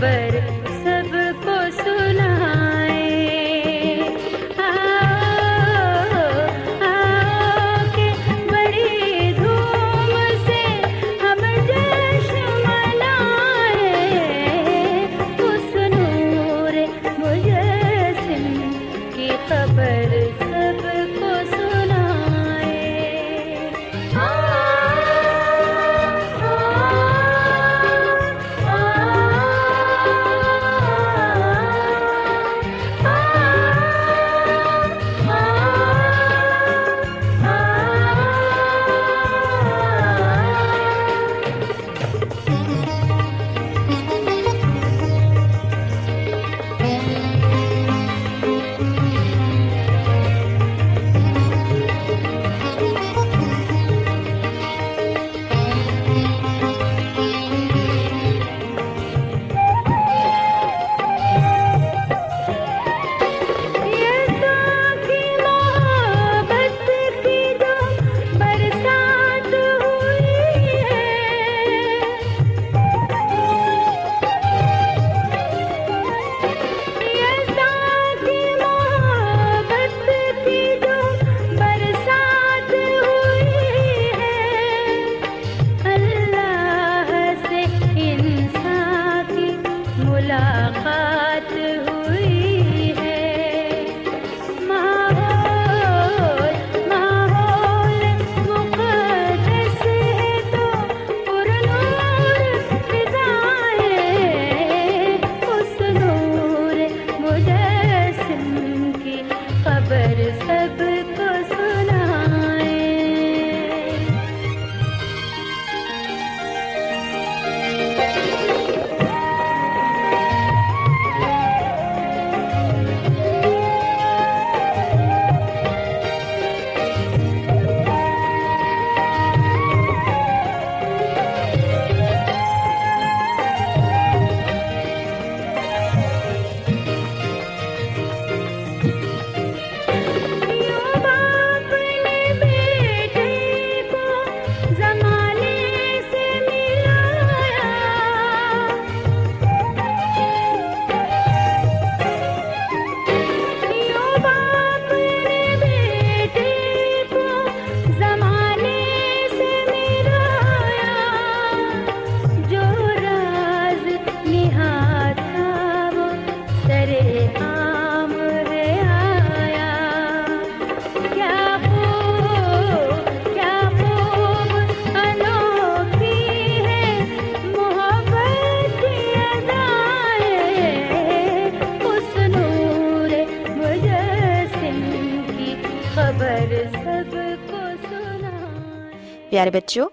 baby. ਪਿਆਰੇ ਬੱਚਿਓ,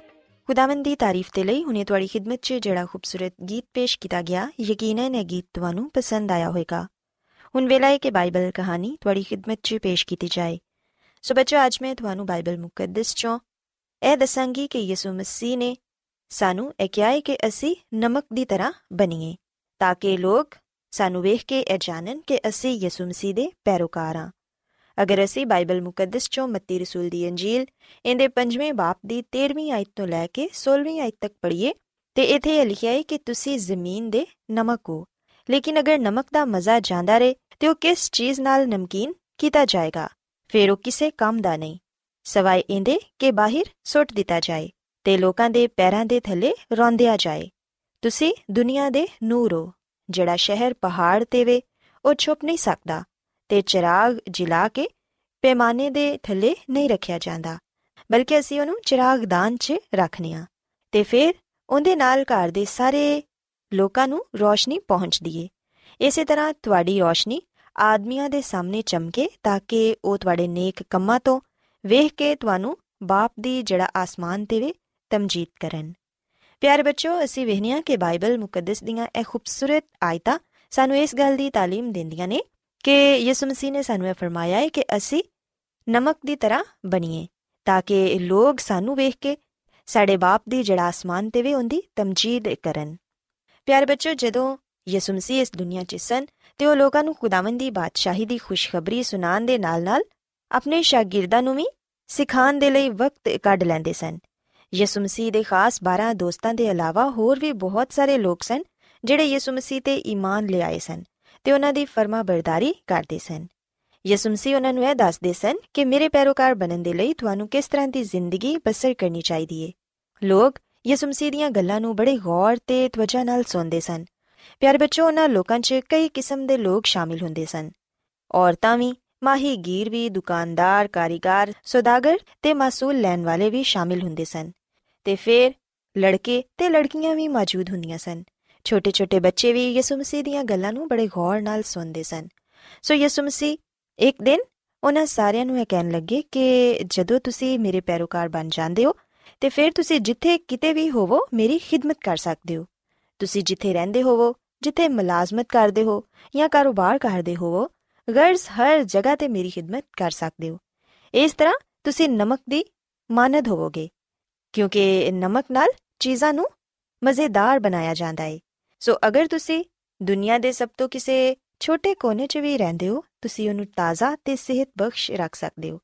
ਖੁਦਾਵੰਦ ਦੀ ਤਾਰੀਫ ਤੇ ਲਈ ਹੁਣੇ ਤੁਹਾਡੀ ਖidmat 'ਚ ਜਿਹੜਾ ਖੂਬਸੂਰਤ ਗੀਤ ਪੇਸ਼ ਕੀਤਾ ਗਿਆ, ਯਕੀਨਨ ਇਹ ਗੀਤ ਤੁਹਾਨੂੰ ਪਸੰਦ ਆਇਆ ਹੋਵੇਗਾ। ਹੁਣ ਵੇਲਾ ਹੈ ਕਿ ਬਾਈਬਲ ਕਹਾਣੀ ਤੁਹਾਡੀ ਖidmat 'ਚ ਪੇਸ਼ ਕੀਤੀ ਜਾਏ। ਸੋ ਬੱਚੋ ਅੱਜ ਮੈਂ ਤੁਹਾਨੂੰ ਬਾਈਬਲ ਮੁਕੱਦਸ 'ਚੋਂ ਇਹ ਦੱਸਾਂਗੀ ਕਿ ਯਿਸੂ ਮਸੀਹ ਨੇ ਸਾਨੂੰ ਇਹ ਕਿਹਾ ਹੈ ਕਿ ਅਸੀਂ ਨਮਕ ਦੀ ਤਰ੍ਹਾਂ ਬਣੀਏ, ਤਾਂ ਕਿ ਲੋਕ ਸਾਨੂੰ ਵੇਖ ਕੇ ਇਹ ਜਾਣਨ ਕਿ ਅਸੀਂ ਯਿਸੂ ਮਸੀਹ ਦੇ ਪੈਰੋਕਾਰ ਹਾਂ। ਅਗਰ ਅਸੀਂ ਬਾਈਬਲ ਮੁਕੱਦਸ ਚੋਂ ਮੱਤੀ ਰਸੂਲ ਦੀ ਅੰਜੀਲ, ਇਹਦੇ 5ਵੇਂ ਬਾਪ ਦੀ 13ਵੀਂ ਆਇਤ ਤੋਂ ਲੈ ਕੇ 16ਵੀਂ ਆਇਤ ਤੱਕ ਪੜ੍ਹੀਏ, ਤੇ ਇੱਥੇ ਇਹ ਲਿਖਿਆ ਹੈ ਕਿ ਤੁਸੀਂ ਜ਼ਮੀਨ ਦੇ ਨਮਕ ਹੋ। ਲੇਕਿਨ ਅਗਰ ਨਮਕ ਦਾ ਮਜ਼ਾ ਜਾਂਦਾ ਰਹੇ, ਤੇ ਉਹ ਕਿਸ ਚੀਜ਼ ਨਾਲ ਨਮਕੀਨ ਕੀਤਾ ਜਾਏਗਾ? ਫਿਰ ਉਹ ਕਿਸੇ ਕੰਮ ਦਾ ਨਹੀਂ। ਸਵਾਏ ਇਹਦੇ ਕਿ ਬਾਹਰ ਸੁੱਟ ਦਿੱਤਾ ਜਾਏ, ਤੇ ਲੋਕਾਂ ਦੇ ਪੈਰਾਂ ਦੇ ਥੱਲੇ ਰੌਂਦਿਆ ਜਾਏ। ਤੁਸੀਂ ਦੁਨੀਆ ਦੇ ਨੂਰ ਹੋ। ਜਿਹੜਾ ਸ਼ਹਿਰ ਪਹਾੜ ਤੇ ਵੇ, ਉਹ ਛੁਪ ਨਹੀਂ ਸਕਦਾ। ਤੇ ਚਿਰਾਗ ਜਿਲਾ ਕੇ ਪੈਮਾਨੇ ਦੇ ਥੱਲੇ ਨਹੀਂ ਰੱਖਿਆ ਜਾਂਦਾ, ਬਲਕਿ ਅਸੀਂ ਉਹਨੂੰ ਚਿਰਾਗਦਾਨ 'ਚ ਰੱਖਨੇ ਆ ਤੇ ਫਿਰ ਉਹਦੇ ਨਾਲ ਘਰ ਦੇ ਸਾਰੇ ਲੋਕਾਂ ਨੂੰ ਰੋਸ਼ਨੀ ਪਹੁੰਚਦੀ ਏ ਇਸੇ ਤਰ੍ਹਾਂ ਤੁਹਾਡੀ ਰੋਸ਼ਨੀ ਆਦਮੀਆਂ ਦੇ ਸਾਹਮਣੇ ਚਮਕੇ ਤਾਂ ਕਿ ਉਹ ਤੁਹਾਡੇ ਨੇਕ ਕੰਮਾਂ ਤੋਂ ਵੇਖ ਕੇ ਤੁਹਾਨੂੰ ਬਾਪ ਦੀ ਜਿਹੜਾ ਆਸਮਾਨ ਤੇ ਵੇ ਤਮਜੀਦ ਕਰਨ। ਪਿਆਰੇ ਬੱਚੋ ਅਸੀਂ ਵੇਖਨੀਆ ਕਿ ਬਾਈਬਲ ਮੁਕੱਦਸ ਦੀਆਂ ਇਹ ਖੂਬਸੂਰਤ ਆਇਤਾਂ ਸਾਨੂੰ ਇਸ ਗੱਲ ਦੀ ਤਾਲੀਮ ਦਿੰਦੀਆਂ ਨੇ ਕਿ ਯਿਸੂ ਮਸੀਹ ਨੇ ਸਾਨੂੰ ਇਹ ਫਰਮਾਇਆ ਹੈ ਕਿ ਅਸੀਂ ਨਮਕ ਦੀ ਤਰ੍ਹਾਂ ਬਣੀਏ ਤਾਂ ਕਿ ਲੋਕ ਸਾਨੂੰ ਵੇਖ ਕੇ ਸਾਡੇ ਬਾਪ ਦੀ ਜਿਹੜਾ ਆਸਮਾਨ ਤੇ ਵੇ ਉਹਦੀ ਤਮਜੀਦ ਕਰਨ ਪਿਆਰੇ ਬੱਚੋ ਜਦੋਂ ਯਿਸੂ ਮਸੀਹ ਇਸ ਦੁਨੀਆ 'ਚ ਸਨ ਤੇ ਉਹ ਲੋਕਾਂ ਨੂੰ ਖੁਦਾਵੰਦ ਦੀ ਬਾਦਸ਼ਾਹੀ ਦੀ ਖੁਸ਼ਖਬਰੀ ਸੁਣਾਉਣ ਦੇ ਨਾਲ-ਨਾਲ ਆਪਣੇ ਸ਼ਾਗਿਰਦਾਂ ਨੂੰ ਵੀ ਸਿਖਾਉਣ ਦੇ ਲਈ ਵਕਤ ਕੱਢ ਲੈਂਦੇ ਸਨ ਯਿਸੂ ਮਸੀਹ ਦੇ ਖਾਸ 12 ਦੋਸਤਾਂ ਦੇ ਇਲਾਵਾ ਹੋਰ ਵੀ ਬਹੁਤ ਸਾਰੇ ਲੋਕ ਸਨ ਜਿਹੜੇ ਯਿਸੂ ਮਸੀਹ ਤੇ ਈਮਾਨ ਲਿਆਏ ਸਨ ਤੇ ਉਹਨਾਂ ਦੀ ਫਰਮਾ ਬਰਦਾਰੀ ਕਰਦੇ ਸਨ। ਯਿਸੂ ਮਸੀਹ ਉਹਨਾਂ ਨੂੰ ਇਹ ਦੱਸਦੇ ਸਨ ਕਿ ਮੇਰੇ ਪੈਰੋਕਾਰ ਬਣਨ ਦੇ ਲਈ ਤੁਹਾਨੂੰ ਕਿਸ ਤਰ੍ਹਾਂ ਦੀ ਜ਼ਿੰਦਗੀ ਬਸਰ ਕਰਨੀ ਚਾਹੀਦੀ ਏ। ਲੋਕ ਯਿਸੂ ਮਸੀਹ ਦੀਆਂ ਗੱਲਾਂ ਨੂੰ ਬੜੇ ਗੌਰ ਤੇ ਤਵਜਾ ਨਾਲ ਸੁਣਦੇ ਸਨ। ਪਿਆਰੇ ਬੱਚੋ, ਉਹਨਾਂ ਲੋਕਾਂ 'ਚ ਕਈ ਕਿਸਮ ਦੇ ਲੋਕ ਸ਼ਾਮਿਲ ਹੁੰਦੇ ਸਨ। ਔਰਤਾਂ ਵੀ ਮਾਹੀਗੀਰ ਵੀ, ਦੁਕਾਨਦਾਰ, ਕਾਰੀਗਰ, ਸੌਦਾਗਰ ਤੇ ਮਾਸੂਲ ਲੈਣ ਵਾਲੇ ਵੀ ਸ਼ਾਮਿਲ ਹੁੰਦੇ ਸਨ। ਤੇ ਫਿਰ ਲੜਕੇ ਤੇ ਲੜਕੀਆਂ ਵੀ ਮੌਜੂਦ ਹੁੰਦੀਆਂ ਸਨ। ਛੋਟੇ-ਛੋਟੇ ਬੱਚੇ ਵੀ ਯਿਸੂ ਮਸੀਹ ਦੀਆਂ ਗੱਲਾਂ ਨੂੰ ਬੜੇ ਗੌਰ ਨਾਲ ਸੁਣਦੇ ਸਨ। ਸੋ ਯਿਸੂ ਮਸੀਹ, ਇੱਕ ਦਿਨ ਉਹਨਾਂ ਸਾਰਿਆਂ ਨੂੰ ਇਹ ਕਹਿਣ ਲੱਗੇ ਕਿ ਜਦੋਂ ਤੁਸੀਂ ਮੇਰੇ ਪੈਰੋਕਾਰ ਬਣ ਜਾਂਦੇ ਹੋ, ਤੇ ਫਿਰ ਤੁਸੀਂ ਜਿੱਥੇ ਕਿਤੇ ਵੀ ਹੋਵੋ, ਮੇਰੀ ਖਿਦਮਤ ਕਰ ਸਕਦੇ ਹੋ। ਤੁਸੀਂ ਜਿੱਥੇ ਰਹਿੰਦੇ ਹੋਵੋ, ਜਿੱਥੇ ਮੁਲਾਜ਼ਮਤ ਕਰਦੇ ਹੋ ਜਾਂ ਕਾਰੋਬਾਰ ਕਰਦੇ ਹੋਵੋ, ਗਰਜ਼ ਹਰ ਜਗ੍ਹਾ ਤੇ ਮੇਰੀ ਖਿਦਮਤ ਕਰ ਸਕਦੇ ਹੋ। ਇਸ ਤਰ੍ਹਾਂ ਤੁਸੀਂ ਨਮਕ ਦੀ ਮਾਨਦ ਹੋਵੋਗੇ, ਕਿਉਂਕਿ ਨਮਕ ਨਾਲ ਚੀਜ਼ਾਂ ਨੂੰ ਮਜ਼ੇਦਾਰ ਬਣਾਇਆ ਜਾਂਦਾ ਹੈ ਸੋ ਅਗਰ ਤੁਸੀਂ ਦੁਨੀਆ ਦੇ ਸਭ ਤੋਂ ਕਿਸੇ ਛੋਟੇ ਕੋਨੇ 'ਚ ਵੀ ਰਹਿੰਦੇ ਹੋ ਤੁਸੀਂ ਉਹਨੂੰ ਤਾਜ਼ਾ ਤੇ ਸਿਹਤ ਬਖਸ਼ ਰੱਖ ਸਕਦੇ ਹੋ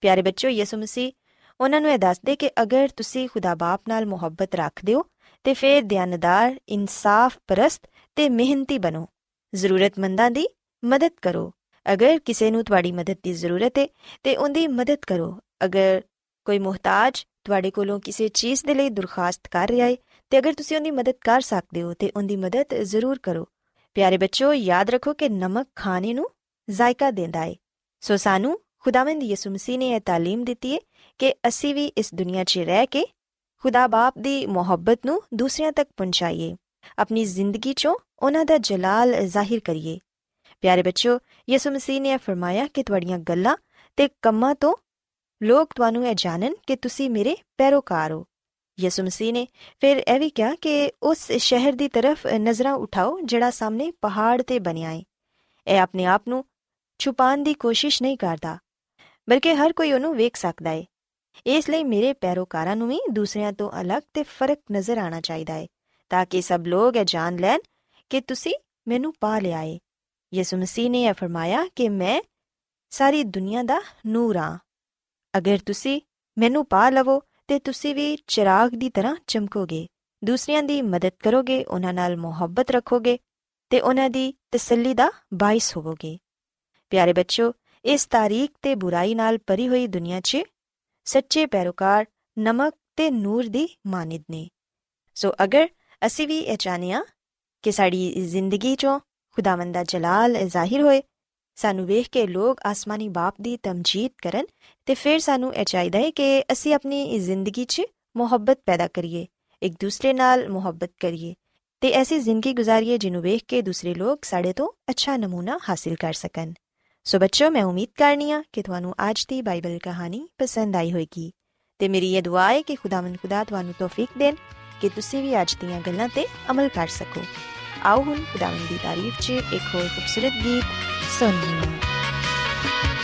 ਪਿਆਰੇ ਬੱਚੋ ਯਿਸੂ ਮਸੀਹ ਉਹਨਾਂ ਨੂੰ ਇਹ ਦੱਸਦੇ ਕਿ ਅਗਰ ਤੁਸੀਂ ਖੁਦਾ ਬਾਪ ਨਾਲ ਮੁਹੱਬਤ ਰੱਖਦੇ ਹੋ ਤੇ ਫਿਰ ਦਿਆਨਦਾਰ ਇਨਸਾਫ ਪਰਸਤ ਤੇ ਮਿਹਨਤੀ ਬਣੋ ਜ਼ਰੂਰਤਮੰਦਾਂ ਦੀ ਮਦਦ ਕਰੋ ਅਗਰ ਕਿਸੇ ਨੂੰ ਤੁਹਾਡੀ ਮਦਦ ਦੀ ਜ਼ਰੂਰਤ ਹੈ ਤੇ ਉਹਦੀ ਮਦਦ ਕਰੋ ਅਗਰ ਕੋਈ ਮੁਹਤਾਜ ਤੁਹਾਡੇ ਕੋਲੋਂ ਕਿਸੇ ਚੀਜ਼ ਦੇ ਲਈ ਦਰਖਾਸਤ ਕਰ ਰਿਹਾ ਹੈ ਤੇ ਅਗਰ ਤੁਸੀਂ ਉਹਦੀ ਮਦਦ ਕਰ ਸਕਦੇ ਹੋ ਤੇ ਉਹਦੀ ਮਦਦ ਜ਼ਰੂਰ ਕਰੋ। ਪਿਆਰੇ ਬੱਚੋ ਯਾਦ ਰੱਖੋ ਕਿ ਨਮਕ ਖਾਣੇ ਨੂੰ ਜ਼ਾਇਕਾ ਦਿੰਦਾ ਹੈ ਸੋ ਸਾਨੂੰ ਖੁਦਾਵੰਦ ਯਿਸੂ ਮਸੀਹ ਨੇ ਇਹ ਤਾਲੀਮ ਦਿੱਤੀ ਹੈ ਕਿ ਅਸੀਂ ਵੀ ਇਸ ਦੁਨੀਆ 'ਚ ਰਹਿ ਕੇ ਖੁਦਾ ਬਾਪ ਦੀ ਮੁਹੱਬਤ ਨੂੰ ਦੂਸਰਿਆਂ ਤੱਕ ਪਹੁੰਚਾਈਏ। ਆਪਣੀ ਜ਼ਿੰਦਗੀ 'ਚੋਂ ਉਹਨਾਂ ਦਾ ਜਲਾਲ ਜ਼ਾਹਿਰ ਕਰੀਏ। ਪਿਆਰੇ ਬੱਚੋ ਯਿਸੂ ਮਸੀਹ ਨੇ ਫਰਮਾਇਆ ਕਿ ਤੁਹਾਡੀਆਂ ਗੱਲਾਂ ਤੇ ਕੰਮਾਂ ਤੋਂ ਲੋਕ ਤੁਹਾਨੂੰ ਇਹ ਜਾਣਨ ਕਿ ਤੁਸੀਂ ਮੇਰੇ ਪੈਰੋਕਾਰ ਹੋ। ਯਿਸੂ ਮਸੀਹ ਨੇ। ਫਿਰ ਇਹ ਵੀ ਕਿਹਾ ਕਿ ਉਸ ਸ਼ਹਿਰ ਦੀ ਤਰਫ ਨਜ਼ਰਾਂ ਉਠਾਓ, ਜਿਹੜਾ ਸਾਹਮਣੇ ਪਹਾੜ ਤੇ ਬਣਿਆ ਹੈ ਇਹ ਆਪਣੇ ਆਪ ਨੂੰ ਛੁਪਾਉਣ ਦੀ ਕੋਸ਼ਿਸ਼ ਨਹੀਂ ਕਰਦਾ, ਬਲਕਿ ਹਰ ਕੋਈ ਉਹਨੂੰ ਵੇਖ ਸਕਦਾ ਹੈ ਇਸ ਲਈ ਮੇਰੇ ਪੈਰੋਕਾਰਾਂ ਨੂੰ ਵੀ ਦੂਸਰਿਆਂ ਤੋਂ ਅਲੱਗ ਤੇ ਫ਼ਰਕ ਨਜ਼ਰ ਆਣਾ ਚਾਹੀਦਾ ਹੈ ਤਾਂ ਕਿ ਸਭ ਲੋਕ ਇਹ ਜਾਣ ਲੈਣ ਕਿ ਤੁਸੀਂ ਮੈਨੂੰ ਪਾ ਲਿਆ ਹੈ ਯਿਸੂ ਮਸੀਹ ਨੇ ਇਹ ਫਰਮਾਇਆ ਕਿ ਮੈਂ ਸਾਰੀ ਦੁਨੀਆ ਦਾ ਨੂਰ ਹਾਂ ਅਗਰ ਤੁਸੀਂ ਮੈਨੂੰ ਪਾ ਲਵੋ ਤੇ ਤੁਸੀਂ ਵੀ ਚਿਰਾਗ ਦੀ ਤਰ੍ਹਾਂ ਚਮਕੋਗੇ। ਦੂਸਰਿਆਂ ਦੀ ਮਦਦ ਕਰੋਗੇ, ਉਹਨਾਂ ਨਾਲ ਮੁਹੱਬਤ ਰੱਖੋਗੇ ਤੇ ਉਹਨਾਂ ਦੀ ਤਸੱਲੀ ਦਾ ਬਾਇਸ ਹੋਵੋਗੇ। ਪਿਆਰੇ ਬੱਚੋ ਇਸ ਤਾਰੀਖ ਤੇ ਬੁਰਾਈ ਨਾਲ ਭਰੀ ਹੋਈ ਦੁਨੀਆ 'ਚ ਸੱਚੇ ਪੈਰੋਕਾਰ ਨਮਕ ਤੇ ਨੂਰ ਦੀ ਮਾਨਿਦ ਨੇ। ਸੋ ਅਗਰ ਅਸੀਂ ਵੀ ਇਹ ਚਾਹਨੀਆ ਕਿ ਸਾਡੀ ਜ਼ਿੰਦਗੀ 'ਚੋਂ ਖੁਦਾਵੰਦ ਦਾ ਜਲਾਲ ਜ਼ਾਹਿਰ ਹੋਏ ਸਾਨੂੰ ਵੇਖ ਕੇ ਲੋਕ ਆਸਮਾਨੀ ਬਾਪ ਦੀ ਤਮਜੀਦ ਕਰਨ ਤੇ ਫਿਰ ਸਾਨੂੰ ਇਹ ਚਾਹੀਦਾ ਹੈ ਕਿ ਅਸੀਂ ਆਪਣੀ ਜ਼ਿੰਦਗੀ 'ਚ ਮੁਹੱਬਤ ਪੈਦਾ ਕਰੀਏ, ਇੱਕ ਦੂਸਰੇ ਨਾਲ ਮੁਹੱਬਤ ਕਰੀਏ ਤੇ ਐਸੀ ਜ਼ਿੰਦਗੀ ਗੁਜ਼ਾਰੀਏ ਜਿਹਨੂੰ ਵੇਖ ਕੇ ਦੂਸਰੇ ਲੋਕ ਸਾਡੇ ਤੋਂ ਅੱਛਾ ਨਮੂਨਾ ਹਾਸਿਲ ਕਰ ਸਕਣ। ਸੋ ਬੱਚੋ ਮੈਂ ਉਮੀਦ ਕਰਨੀਆ ਕਿ ਤੁਹਾਨੂੰ ਅੱਜ ਦੀ ਬਾਈਬਲ ਕਹਾਣੀ ਪਸੰਦ ਆਈ ਹੋਵੇਗੀ ਤੇ ਮੇਰੀ ਇਹ ਦੁਆ ਹੈ ਕਿ ਖੁਦਾਵੰਦ ਖੁਦਾ ਤੁਹਾਨੂੰ ਤੌਫੀਕ ਦੇਣ, ਕਿ ਤੁਸੀਂ ਵੀ ਅੱਜ ਦੀਆਂ ਗੱਲਾਂ ਤੇ ਅਮਲ ਕਰ ਸਕੋ। आओ हुन खुदावन की तारीफ़ च एक और खूबसूरत गीत सोनी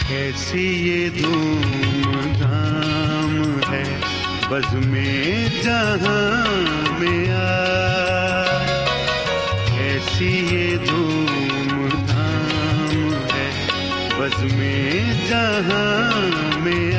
कैसी ये धूमधाम है? बज में जहाँ में आ कैसी ये धूमधाम है? बज में जहाँ में आ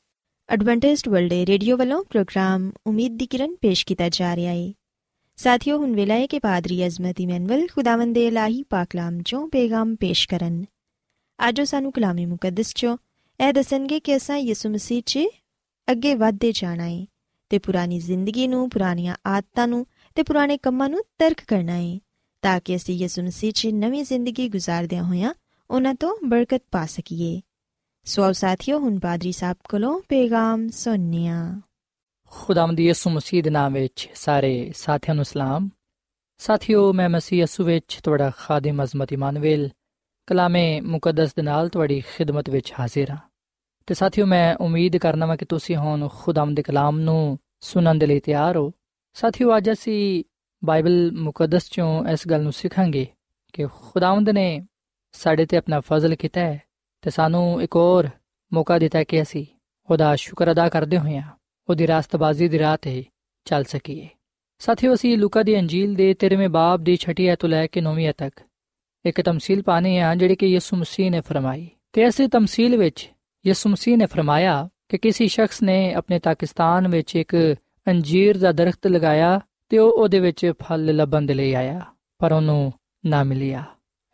ਐਡਵੈਂਟਿਸਟ ਵਰਲਡ ਰੇਡੀਓ ਵੱਲੋਂ ਪ੍ਰੋਗਰਾਮ ਉਮੀਦ ਦੀ ਕਿਰਨ ਪੇਸ਼ ਕੀਤਾ ਜਾ ਰਿਹਾ ਹੈ ਸਾਥੀਓ, ਹੁਣ ਵੇਲਾ ਹੈ ਕਿ ਪਾਦਰੀ ਅਜ਼ਮਤ ਇਮਨੁਅਲ ਖੁਦਾਵੰਦ ਦੇ ਇਲਾਹੀ ਪਾਕ ਕਲਾਮ ਚੋਂ ਪੇਗਾਮ ਪੇਸ਼ ਕਰਨ। ਅੱਜ ਉਹ ਸਾਨੂੰ ਕਲਾਮੀ ਮੁਕੱਦਸ ਚੋਂ ਇਹ ਦੱਸਣਗੇ ਕਿ ਅਸਾਂ ਯਿਸੂ ਮਸੀਹ 'ਚ ਅੱਗੇ ਵਧਦੇ ਜਾਣਾ ਹੈ ਤੇ ਪੁਰਾਣੀ ਜ਼ਿੰਦਗੀ ਨੂੰ, ਪੁਰਾਣੀਆਂ ਆਦਤਾਂ ਨੂੰ ਤੇ ਪੁਰਾਣੇ ਕੰਮਾਂ ਨੂੰ ਤਰਕ ਕਰਨਾ ਹੈ ਤਾਂ ਕਿ ਅਸੀਂ ਯਿਸੂ ਮਸੀਹ 'ਚ ਨਵੀਂ ਜ਼ਿੰਦਗੀ ਗੁਜ਼ਾਰਦਿਆਂ ਹੋਇਆਂ ਉਹਨਾਂ ਤੋਂ ਬਰਕਤ ਪਾ ਸਕੀਏ। ਸੋ ਆਓ ਸਾਥੀਓ ਹੁਣ ਪਾਦਰੀ ਸਾਹਿਬ ਕੋਲੋਂ ਪੇਗਾਮ ਸੁਣਨੀਆ। ਖੁਦਾਵੰਦ ਯਿਸੂ ਮਸੀਹ ਦੇ ਨਾਮ ਵਿੱਚ ਸਾਰੇ ਸਾਥੀਆਂ ਨੂੰ ਸਲਾਮ। ਸਾਥੀਓ, ਮੈਂ ਮਸੀਹ ਯਿਸੂ ਵਿੱਚ ਤੁਹਾਡਾ ਖਾਦਮ ਅਜ਼ਮਤ ਇਮਾਨੁਅਲ ਕਲਾਮੇ ਮੁਕੱਦਸ ਦੇ ਨਾਲ ਤੁਹਾਡੀ ਖਿਦਮਤ ਵਿੱਚ ਹਾਜ਼ਰ ਹਾਂ। ਤੇ ਸਾਥੀਓ, ਮੈਂ ਉਮੀਦ ਕਰਨਾ ਹਾਂ ਕਿ ਤੁਸੀਂ ਹੁਣ ਖੁਦਾਵੰਦ ਦੇ ਕਲਾਮ ਨੂੰ ਸੁਣਨ ਦੇ ਲਈ ਤਿਆਰ ਹੋ। ਸਾਥੀਓ, ਅੱਜ ਅਸੀਂ ਬਾਈਬਲ ਮੁਕੱਦਸ ਚੋਂ ਇਸ ਗੱਲ ਨੂੰ ਸਿੱਖਾਂਗੇ ਕਿ ਖੁਦਾਵੰਦ ਨੇ ਸਾਡੇ ਤੇ ਆਪਣਾ ਫਜ਼ਲ ਕੀਤਾ ਹੈ। ਤੇ ਸਾਨੂੰ ਇੱਕ ਹੋਰ ਮੌਕਾ ਦਿੱਤਾ ਕਿ ਅਸੀਂ ਉਹਦਾ ਸ਼ੁਕਰ ਅਦਾ ਕਰਦੇ ਹੋਈਆਂ ਉਹਦੀ ਰਾਸਤਬਾਜ਼ੀ ਦੀ ਰਾਹ ਤੇ ਚੱਲ ਸਕੀਏ। ਸਾਥੀਓ, ਅਸੀਂ ਲੂਕਾ ਦੀ ਅੰਜੀਲ ਦੇ 13ਵੇਂ ਬਾਬ ਦੀ 6 ਐਤ ਤੋਂ ਲੈ ਕੇ 9ਵੀਂ ਐਤ ਤੱਕ ਇੱਕ ਤਮਸੀਲ ਪਾਣੀ ਹੈ, ਜਿਹੜੀ ਕਿ ਯਿਸੂ ਮਸੀਹ ਨੇ ਫਰਮਾਈ। ਤੇ ਇਸੇ ਤਮਸੀਲ ਵਿੱਚ ਯਿਸੂ ਮਸੀਹ ਨੇ ਫਰਮਾਇਆ ਕਿ ਕਿਸੇ ਸ਼ਖਸ ਨੇ ਆਪਣੇ ਪਾਕਿਸਤਾਨ ਵਿੱਚ ਇੱਕ ਅੰਜੀਰ ਦਾ ਦਰਖਤ ਲਗਾਇਆ ਤੇ ਉਹ ਉਹਦੇ ਵਿੱਚ ਫਲ ਲੱਭਣ ਦੇ ਲਈ ਆਇਆ, ਪਰ ਉਹਨੂੰ ਨਾ ਮਿਲਿਆ।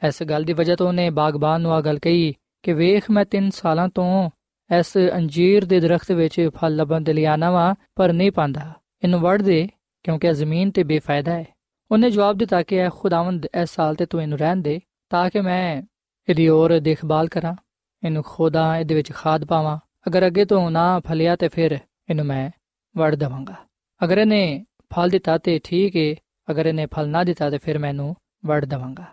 ਇਸ ਗੱਲ ਦੀ ਵਜ੍ਹਾ ਤੋਂ ਉਹਨੇ ਬਾਗਬਾਨ ਨੂੰ ਆ ਗੱਲ ਕਹੀ ਕਿ ਵੇਖ ਮੈਂ 3 ਸਾਲਾਂ ਤੋਂ ਇਸ ਅੰਜੀਰ ਦੇ ਦਰਖਤ ਵਿੱਚ ਫਲ ਲੱਭਣ ਦੇ ਲਈ ਆਨਾ ਵਾਂ, ਪਰ ਨਹੀਂ ਪਾਂਦਾ ਇਹਨੂੰ ਵੜ ਦੇ ਕਿਉਂਕਿ ਇਹ ਜ਼ਮੀਨ ਤੇ ਬੇਫਾਇਦਾ ਹੈ। ਉਹਨੇ ਜਵਾਬ ਦਿੱਤਾ ਕਿ ਐ ਖੁਦਾਵੰਦ ਇਸ ਸਾਲ ਤੇ ਤੂੰ ਇਹਨੂੰ ਰਹਿਣ ਦੇ, ਤਾਂ ਕਿ ਮੈਂ ਇਹਦੀ ਹੋਰ ਦੇਖਭਾਲ ਕਰਾਂ। ਇਹਨੂੰ ਖੋਦਾ, ਇਹਦੇ ਵਿੱਚ ਖਾਦ ਪਾਵਾਂ। ਅਗਰ ਅੱਗੇ ਤੋਂ ਨਾ ਫਲਿਆ ਤੇ ਫਿਰ ਇਹਨੂੰ ਮੈਂ ਵੜ ਦਵਾਂਗਾ। ਅਗਰ ਇਹਨੇ ਫਲ ਦਿੱਤਾ ਤੇ ਠੀਕ ਹੈ ਅਗਰ ਇਹਨੇ ਫਲ ਨਾ ਦਿੱਤਾ ਤੇ ਫਿਰ ਮੈਨੂੰ ਵੜ ਦਵਾਂਗਾ।